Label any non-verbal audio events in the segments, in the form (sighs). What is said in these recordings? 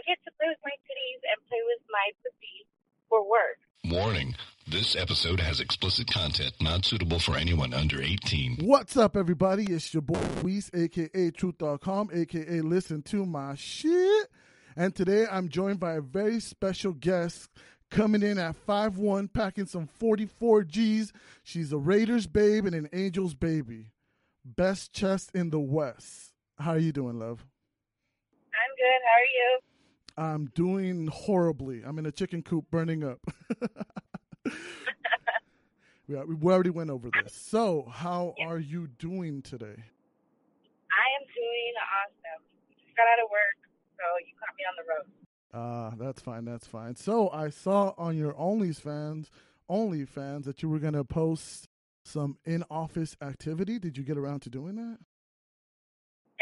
I get to play with my titties and play with my pussy for work. Warning this episode has explicit content not suitable for anyone under 18. What's up, everybody? It's your boy Weiss, aka Truth.com, aka Listen to My Shit. And today I'm joined by a very special guest coming in at 5'1, packing some 44 G's. She's a Raiders babe and an Angels baby. Best chest in the West. How are you doing, love? I'm good. How are you? I'm doing horribly. I'm in a chicken coop burning up. (laughs) we, we already went over this. So, how are you doing today? I am doing awesome. Just got out of work, so you caught me on the road. Ah, that's fine. That's fine. So, I saw on your OnlyFans, OnlyFans that you were going to post some in-office activity. Did you get around to doing that?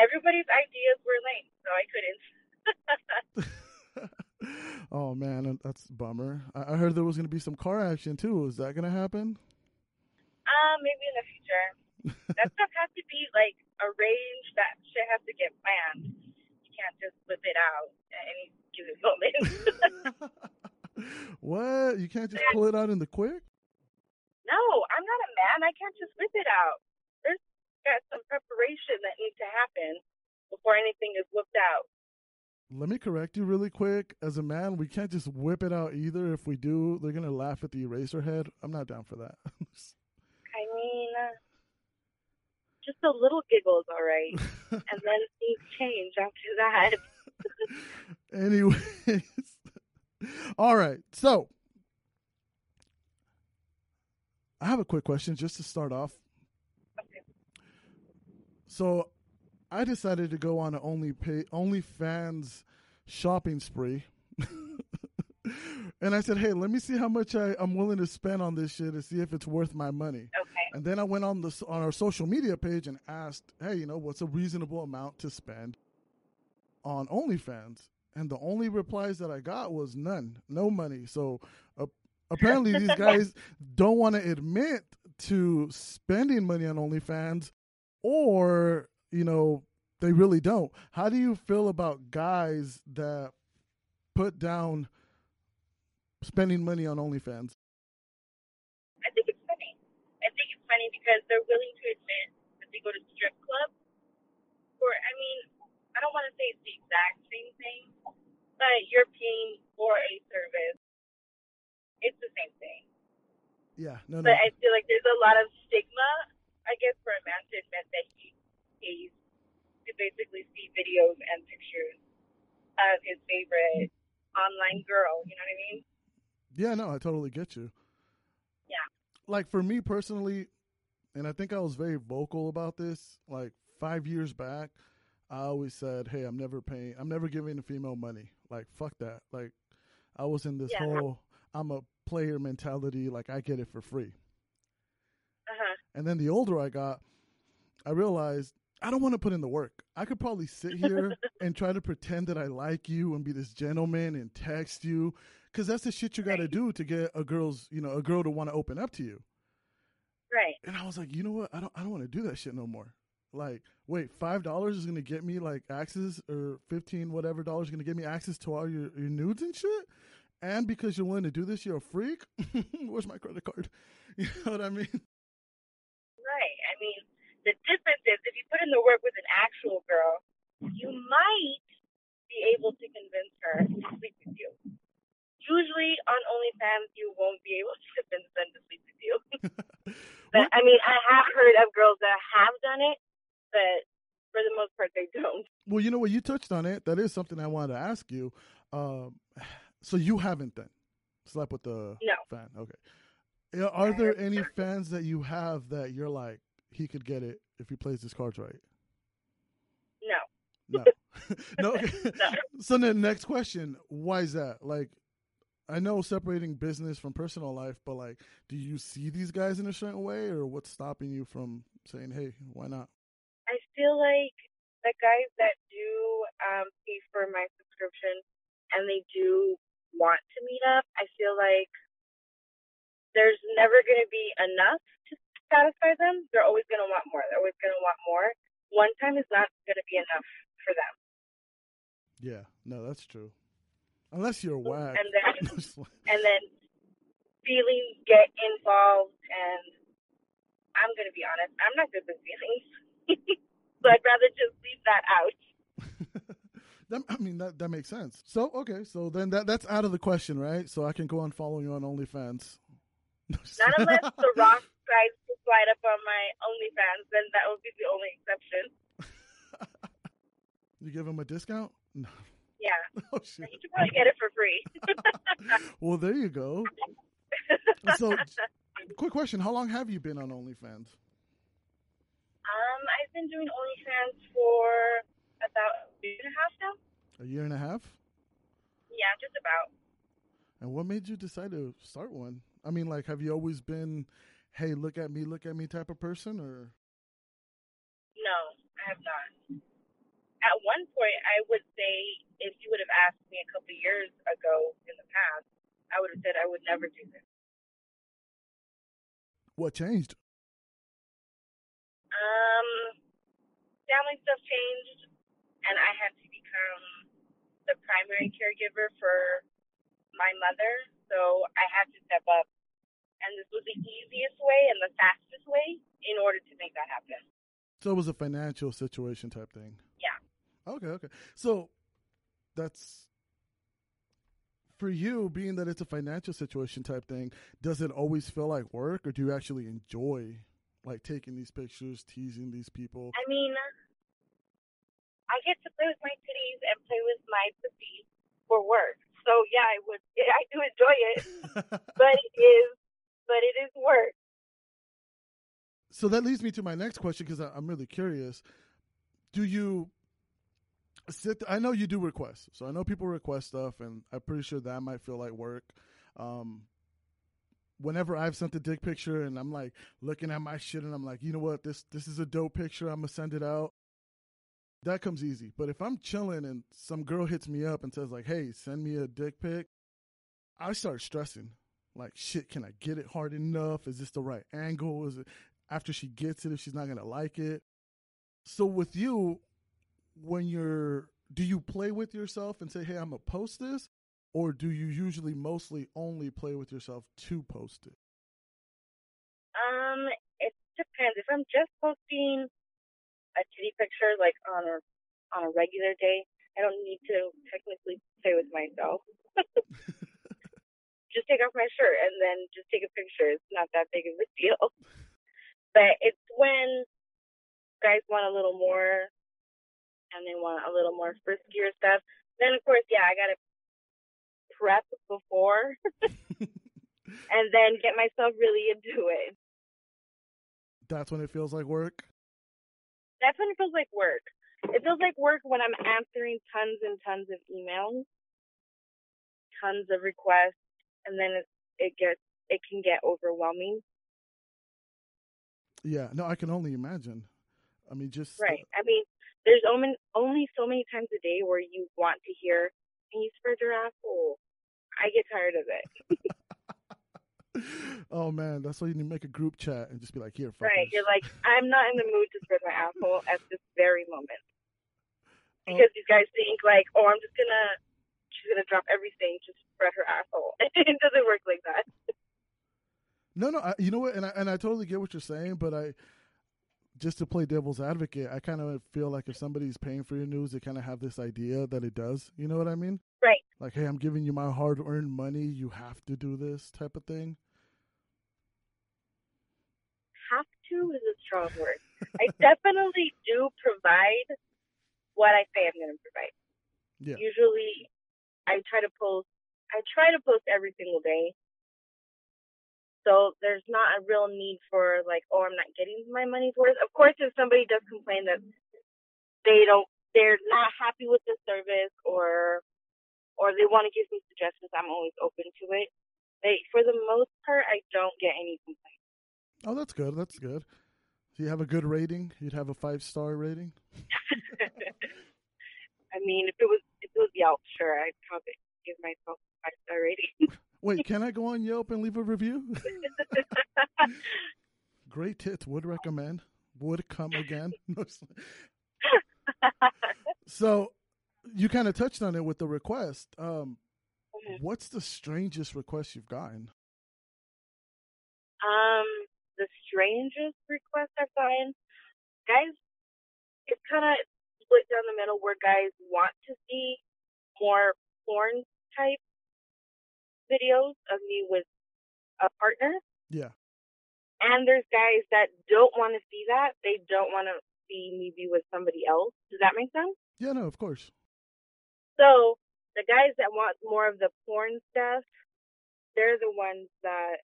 Everybody's ideas were lame, so I couldn't. (laughs) oh man, that's a bummer. I, I heard there was going to be some car action too. Is that going to happen? Um, maybe in the future. (laughs) that stuff has to be like arranged. That shit has to get planned. You can't just whip it out at any given (laughs) moment. (laughs) what? You can't just pull it out in the quick? no, I'm not a man. I can't just whip it out. There's got some preparation that needs to happen before anything is whipped out. Let me correct you really quick. As a man, we can't just whip it out either. If we do, they're gonna laugh at the eraser head. I'm not down for that. (laughs) I mean, just a little giggles, all right, (laughs) and then things change after that. (laughs) Anyways, all right. So, I have a quick question just to start off. Okay. So, I decided to go on an only pay OnlyFans shopping spree. (laughs) and I said, "Hey, let me see how much I, I'm willing to spend on this shit to see if it's worth my money." Okay. And then I went on the on our social media page and asked, "Hey, you know, what's a reasonable amount to spend on OnlyFans?" And the only replies that I got was none, no money. So uh, apparently, these (laughs) guys don't want to admit to spending money on OnlyFans, or you know, they really don't. How do you feel about guys that put down spending money on OnlyFans? I think it's funny. I think it's funny because they're willing to admit that they go to strip clubs. Or, I mean, I don't want to say it's the exact same thing, but you're paying for a service. It's the same thing. Yeah, no, no. But I feel like there's a lot of stigma, I guess, for a man to admit that he pays to basically see videos and pictures of his favorite online girl. You know what I mean? Yeah, no, I totally get you. Yeah. Like for me personally, and I think I was very vocal about this. Like five years back, I always said, "Hey, I'm never paying. I'm never giving a female money. Like fuck that. Like I was in this Yeah. whole I'm a player mentality. Like I get it for free. Uh huh. And then the older I got, I realized I don't want to put in the work. I could probably sit here (laughs) and try to pretend that I like you and be this gentleman and text you because that's the shit you got to Right. do to get a girl's, you know, a girl to want to open up to you. Right. And I was like, you know what? I don't, I don't want to do that shit no more. Like, wait, five dollars is gonna get me like access, or fifteen whatever dollars is gonna get me access to all your, your nudes and shit. And because you're willing to do this, you're a freak. (laughs) Where's my credit card? (laughs) You know what I mean? Right. I mean, the difference is if you put in the work with an actual girl, you might be able to convince her to sleep with you. Usually on OnlyFans, you won't be able (laughs) to convince them to sleep with you. (laughs) but I mean, I have heard of girls that have done it, but for the most part, they don't. Well, you know what? You touched on it. That is something I wanted to ask you. Um, (sighs) so you haven't then slept with the No. fan? Okay. Are there any fans that you have that you're like he could get it if he plays his cards right? No. No, (laughs) (laughs) no. So then, next question: Why is that? Like, I know separating business from personal life, but like, do you see these guys in a certain way, or what's stopping you from saying, "Hey, why not"? I feel like the guys that do um, pay for my subscription and they do want to meet up, I feel like there's never going to be enough satisfy them. They're always going to want more. They're always going to want more. One time is not going to be enough for them. Yeah, no, that's true. Unless you're whack. (laughs) and then and then feelings get involved and I'm gonna be honest, I'm not good with feelings. (laughs) so I'd rather just leave that out. (laughs) that, I mean that that makes sense. So okay, so then that that's out of the question, right? So I can go on following you on OnlyFans. Not unless the Rock to slide up on my OnlyFans, then that would be the only exception. (laughs) you give him a discount? No. Yeah. (laughs) Oh shit. You can probably get it for free. (laughs) well, there you go. So, quick question: How long have you been on OnlyFans? Um, I've been doing OnlyFans for about a year and a half now. A year and a half. Yeah, just about. And what made you decide to start one? I mean, like, have you always been, "Hey, look at me, look at me" type of person, or? No, I have not. At one point, I would say if you would have asked me a couple of years ago in the past, I would have said I would never do this. What changed? Um, family stuff changed, and I had to become the primary caregiver for my mother, so I had to step up. And this was the easiest way and the fastest way in order to make that happen. So it was a financial situation type thing. Yeah. Okay, okay. So that's for you, being that it's a financial situation type thing. Does it always feel like work, or do you actually enjoy like taking these pictures, teasing these people? I mean, I get to play with my titties and play with my pussy for work. So yeah, I would. (laughs) I do enjoy it, (laughs) but it is, but it is work. so that leads me to my next question because I'm really curious. Do you sit? I know you do requests, so I know people request stuff, and I'm pretty sure that might feel like work. Um, whenever I've sent a dick picture and I'm like looking at my shit and I'm like, you know what, this this is a dope picture. I'm gonna send it out. That comes easy. But if I'm chilling and some girl hits me up and says like, hey, send me a dick pic, I start stressing. Like, shit, can I get it hard enough? Is this the right angle? Is it after she gets it if she's not gonna like it? So with you, when you're do you play with yourself and say, hey, I'm gonna post this? Or do you usually mostly only play with yourself to post it? Um, it depends. If I'm just posting a titty picture like on a on a regular day, I don't need to technically play with myself. (laughs) just take off my shirt and then just take a picture. It's not that big of a deal. (laughs) But it's when guys want a little more and they want a little more friskier stuff. Then of course, yeah, I gotta prep before (laughs) and then get myself really into it. That's when it feels like work. That's when it feels like work. It feels like work when I'm answering tons and tons of emails, tons of requests, and then it, it gets it can get overwhelming. Yeah, no, I can only imagine. I mean, just Right. I mean, there's only only so many times a day where you want to hear, "Can you spread your asshole?" I get tired of it. (laughs) oh man, that's why you need to make a group chat and just be like, "Here, fuckers. Right. You're like, I'm not in the mood to spread my asshole at this very moment. Oh. Because these guys think like, oh, I'm just gonna, she's gonna drop everything to spread her asshole. (laughs) it doesn't work like that. No, no, I, you know what? And I, and I totally get what you're saying, but I just to play devil's advocate, I kind of feel like if somebody's paying for your news, they kind of have this idea that it does. You know what I mean? Right. Like, hey, I'm giving you my hard-earned money. You have to do this type of thing. Have to is a strong word. I definitely do provide what I say I'm gonna provide. Yeah. Usually, I try to post. I try to post every single day. So there's not a real need for like, oh, I'm not getting my money's worth. Of course, if somebody does complain that they don't, they're not happy with the service, or or they want to give me suggestions, I'm always open to it. But for the most part, I don't get any complaints. Oh, that's good. That's good. Do you have a good rating? You'd have a five-star rating. (laughs) I mean, if it was if it was Yelp, sure, I'd probably give myself a five star rating. Wait, can I go on Yelp and leave a review? (laughs) Great tits. Would recommend. Would come again. (laughs) (laughs) So you kind of touched on it with the request. Um, Mhm. What's the strangest request you've gotten? Um, the strangest request I've gotten, guys, it's kind of split down the middle where guys want to see more porn type videos of me with a partner, Yeah. and there's guys that don't want to see that. They don't want to see me be with somebody else. Does that make sense? Yeah, no, of course. So the guys that want more of the porn stuff, they're the ones that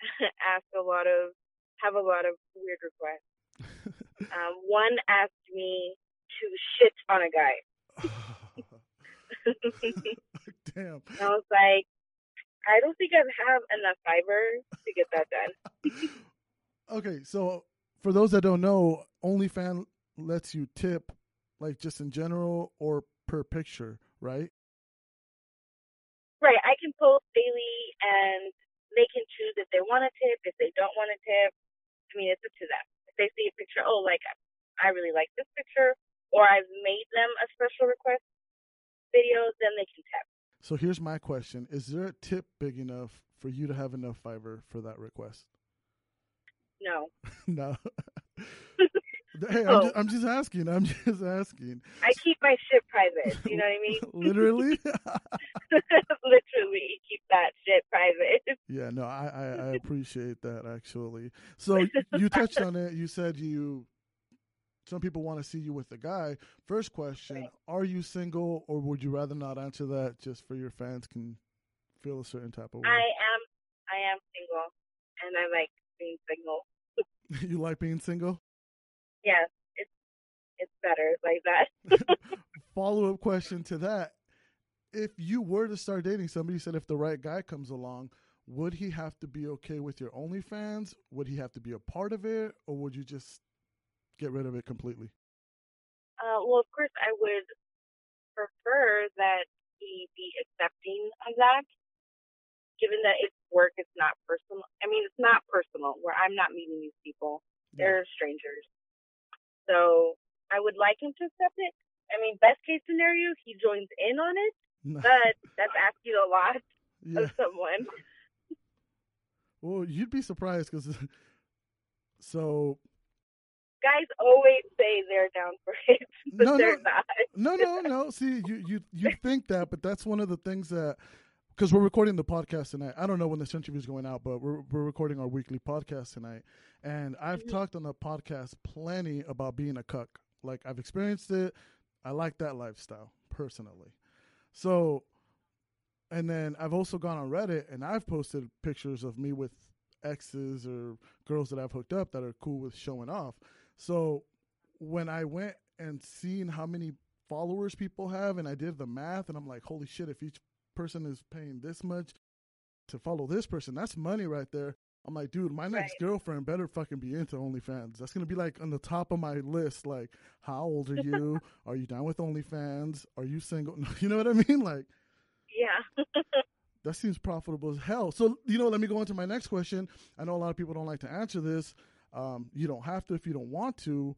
(laughs) ask a lot of, have a lot of weird requests. (laughs) Um, one asked me to shit on a guy. (laughs) (laughs) Damn. And I was like, I don't think I have enough fiber to get that done. (laughs) Okay, so for those that don't know, OnlyFans lets you tip, like just in general or per picture, right? Right, I can post daily and they can choose if they want to tip, if they don't want to tip. I mean, it's up to them. If they see a picture, oh, like, I really like this picture, or I've made them a special request video, then they can tip. So here's my question: Is there a tip big enough for you to have enough fiber for that request? No. (laughs) no. (laughs) hey, I'm, just, I'm just asking. I'm (laughs) just asking. I keep my shit private. You know what I mean? Literally. Literally keep that shit private. yeah. No, I, I I appreciate that actually. So you touched on it. You said you. Some people want to see you with a guy. First question: Right. Are you single, or would you rather not answer that, just for your fans can feel a certain type of way? I am I am single and I like being single. (laughs) (laughs) you like being single? Yes, it's it's better like that. (laughs) Follow up question to that: If you were to start dating somebody, said if the right guy comes along, would he have to be okay with your OnlyFans? Would he have to be a part of it, or would you just get rid of it completely? Uh, well, of course, I would prefer that he be accepting of that, given that it's work, it's not personal. I mean, it's not personal, where I'm not meeting these people. They're strangers. So I would like him to accept it. I mean, best case scenario, he joins in on it, No. (laughs) but that's asking a lot yeah. of (laughs) someone. Well, you'd be surprised because. (laughs) So Guys always say they're down for it, (laughs) but No, they're no. not. no, no, no. See, you you you think that, but that's one of the things that because we're recording the podcast tonight. I don't know when this interview is going out, but we're we're recording our weekly podcast tonight, and I've Mhm. talked on the podcast plenty about being a cuck. Like I've experienced it. I like that lifestyle personally. So, and then I've also gone on Reddit and I've posted pictures of me with exes or girls that I've hooked up that are cool with showing off. So when I went and seen how many followers people have and I did the math and I'm like, holy shit, if each person is paying this much to follow this person, that's money right there. I'm like, dude, my next Right. girlfriend better fucking be into OnlyFans. That's gonna be like on the top of my list. Like, how old are you? (laughs) are you down with OnlyFans? Are you single? (laughs) You know what I mean? Like, Yeah. (laughs) that seems profitable as hell. So, you know, let me go into my next question. I know a lot of people don't like to answer this. Um, you don't have to if you don't want to,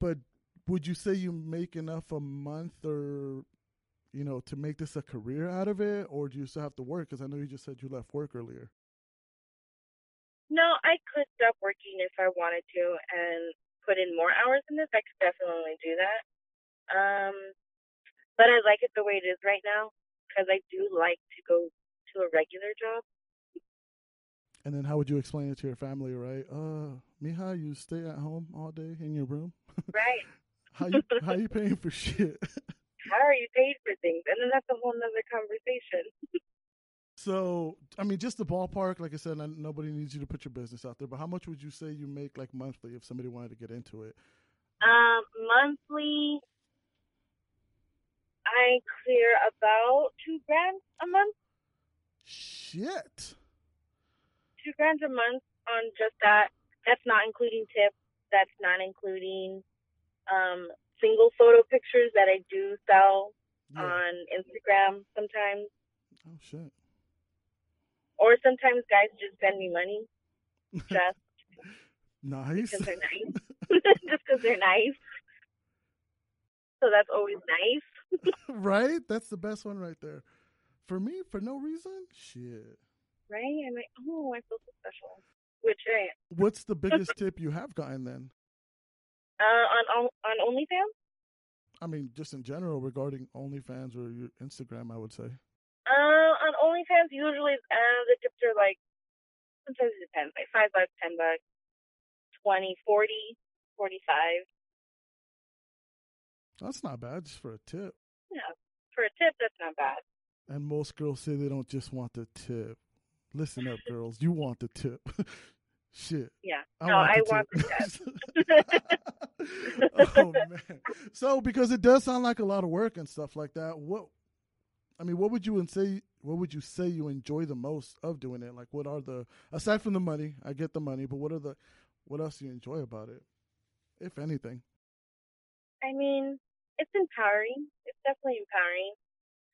but would you say you make enough a month or, you know, to make this a career out of it, or do you still have to work? Because I know you just said you left work earlier. No, I could stop working if I wanted to and put in more hours in this. I could definitely do that. Um, but I like it the way it is right now because I do like to go to a regular job. And then how would you explain it to your family, right? Uh, Mija, you stay at home all day in your room. (laughs) Right. How you how you paying for shit? (laughs) How are you paid for things? And then that's a whole nother conversation. So, I mean, just the ballpark. Like I said, nobody needs you to put your business out there. But how much would you say you make, like monthly, if somebody wanted to get into it? Um, monthly, I clear about two grand a month. Shit. Two grand a month on just that. That's not including tips. That's not including um, single photo pictures that I do sell Yeah. on Instagram sometimes. oh shit. Or sometimes guys just send me money (laughs) just Nice. because they're nice. (laughs) (laughs) just because they're nice. So that's always nice. right? That's the best one right there. for me, for no reason, shit. Right? I'm like, oh, I feel so special. Which I am. What's the (laughs) biggest tip you have gotten then? Uh, on on on OnlyFans. I mean, just in general regarding OnlyFans or your Instagram, I would say. Uh, on OnlyFans, usually uh, the tips are like sometimes it depends, like five bucks, ten bucks, twenty, forty, forty-five. That's not bad, just for a tip. Yeah, for a tip, that's not bad. And most girls say they don't just want the tip. Listen up, girls. You want the tip. (laughs) Shit. Yeah. I no, want I the want tip. (laughs) oh man. So because it does sound like a lot of work and stuff like that, what I mean, what would you and say what would you say you enjoy the most of doing it? Like what are the aside from the money, I get the money, but what are the what else do you enjoy about it? If anything. I mean, it's empowering. It's definitely empowering.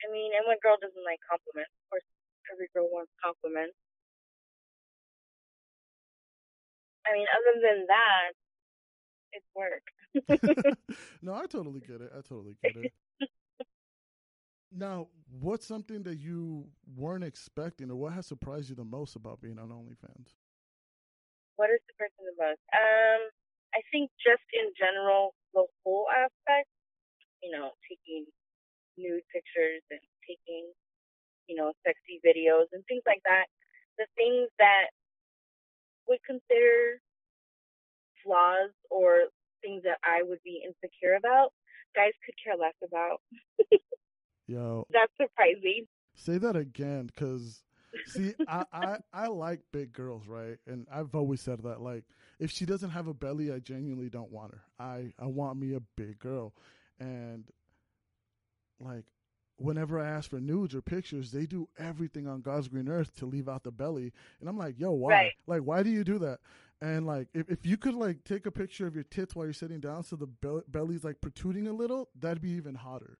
I mean, and what girl doesn't like compliments? Of course, every girl wants compliments. I mean, other than that, it's work. (laughs) (laughs) no, I totally get it. I totally get it. now, what's something that you weren't expecting, or what has surprised you the most about being on OnlyFans? what is the person the most? Um, I think just in general, the whole aspect, you know, taking nude pictures and taking, you know, sexy videos and things like that. The things that would consider flaws or things that I would be insecure about, guys could care less about. Yo, That's surprising. say that again, because see, I, I I like big girls, right? And I've always said that. Like, if she doesn't have a belly, I genuinely don't want her. I I want me a big girl, and like. Whenever I ask for nudes or pictures, they do everything on God's green earth to leave out the belly, and I'm like, "Yo, why? Right. Like, why do you do that?" And like, if, if you could like take a picture of your tits while you're sitting down, so the bel- belly's like protruding a little, that'd be even hotter.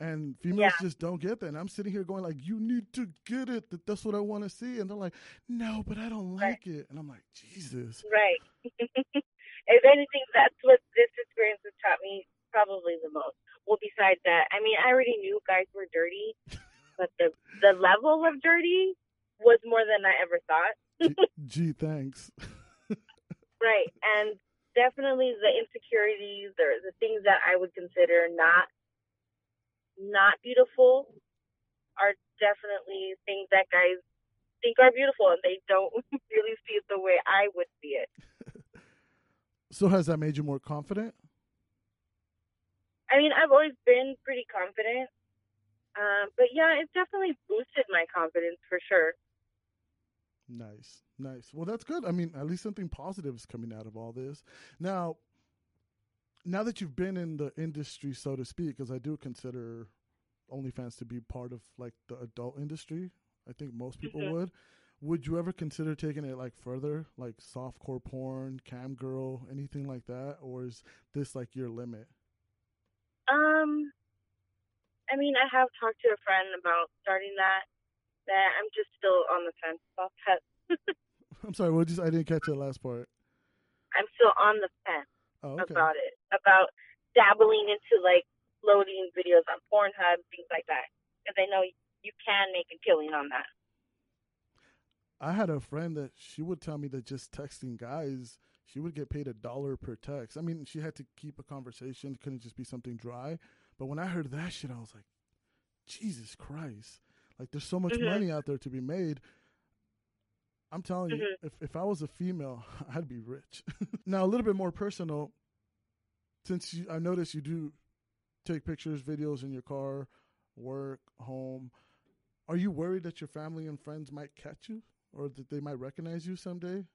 And females Yeah. just don't get that. And I'm sitting here going like, "You need to get it. That that's what I want to see." And they're like, "No, but I don't Right. like it." And I'm like, "Jesus." Right. (laughs) if anything, that's what this experience has taught me probably the most. Well, besides that, I mean, I already knew guys were dirty, (laughs) but the the level of dirty was more than I ever thought. Gee, (laughs) gee, thanks. Right, and definitely the insecurities or the things that I would consider not not beautiful are definitely things that guys think are beautiful, and they don't (laughs) really see it the way I would see it. So has that made you more confident? I mean, I've always been pretty confident. Um, but yeah, it's definitely boosted my confidence for sure. Nice, nice. Well, that's good. I mean, at least something positive is coming out of all this. Now, now that you've been in the industry, so to speak, because I do consider OnlyFans to be part of like the adult industry. I think most people Mhm. would. Would you ever consider taking it like further, like softcore porn, cam girl, anything like that, or is this like your limit? Um, I mean, I have talked to a friend about starting that. That I'm just still on the fence about that. (laughs) I'm sorry, what just I didn't catch that last part. I'm still on the fence Oh, okay. about it, about dabbling into like loading videos on Pornhub, things like that, because I know you can make a killing on that. I had a friend that she would tell me that just texting guys, she would get paid a dollar per text. I mean, she had to keep a conversation, it couldn't just be something dry. But when I heard that shit, I was like, Jesus Christ. Like there's so much Mhm. money out there to be made. I'm telling you, Mhm. if if I was a female, (laughs) I'd be rich. (laughs) now a little bit more personal, since you, I noticed you do take pictures, videos in your car, work, home. Are you worried that your family and friends might catch you, or that they might recognize you someday,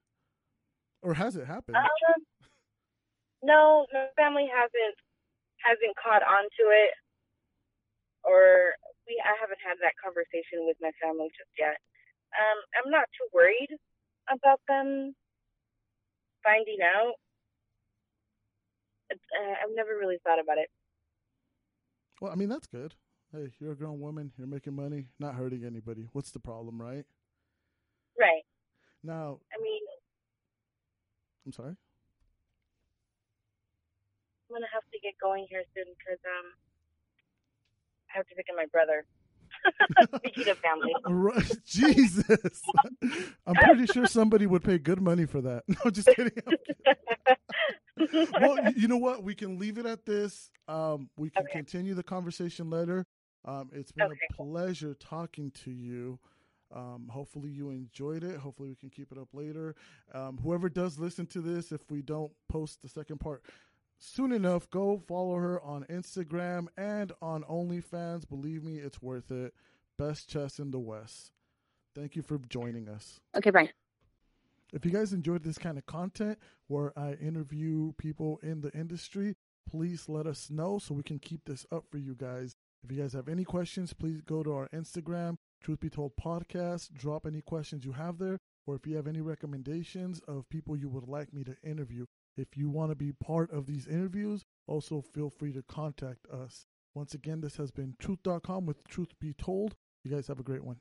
or has it happened? Um, no, my family hasn't hasn't caught on to it, or we I haven't had that conversation with my family just yet. Um, I'm not too worried about them finding out. Uh, I've never really thought about it. Well, I mean that's good. Hey, you're a grown woman. You're making money, not hurting anybody. What's the problem, right? Right. Now, I mean, I'm sorry. I'm gonna have to get going here soon because um, I have to pick up my brother. (laughs) Speaking of family. (laughs) Right. (laughs) Jesus. I'm pretty sure somebody would pay good money for that. No, just kidding. well, you know what? We can leave it at this. Um, we can Okay. continue the conversation later. Um, it's been Okay, a pleasure talking to you. Um, hopefully you enjoyed it. Hopefully we can keep it up later. Um, whoever does listen to this, if we don't post the second part soon enough, go follow her on Instagram and on OnlyFans. Believe me, it's worth it. Best chess in the West. Thank you for joining us. Okay, Brian. If you guys enjoyed this kind of content where I interview people in the industry, please let us know so we can keep this up for you guys. If you guys have any questions, please go to our Instagram, Truth Be Told Podcast. Drop any questions you have there, or if you have any recommendations of people you would like me to interview. If you want to be part of these interviews, also feel free to contact us. Once again, this has been truth.com with Truth Be Told. You guys have a great one.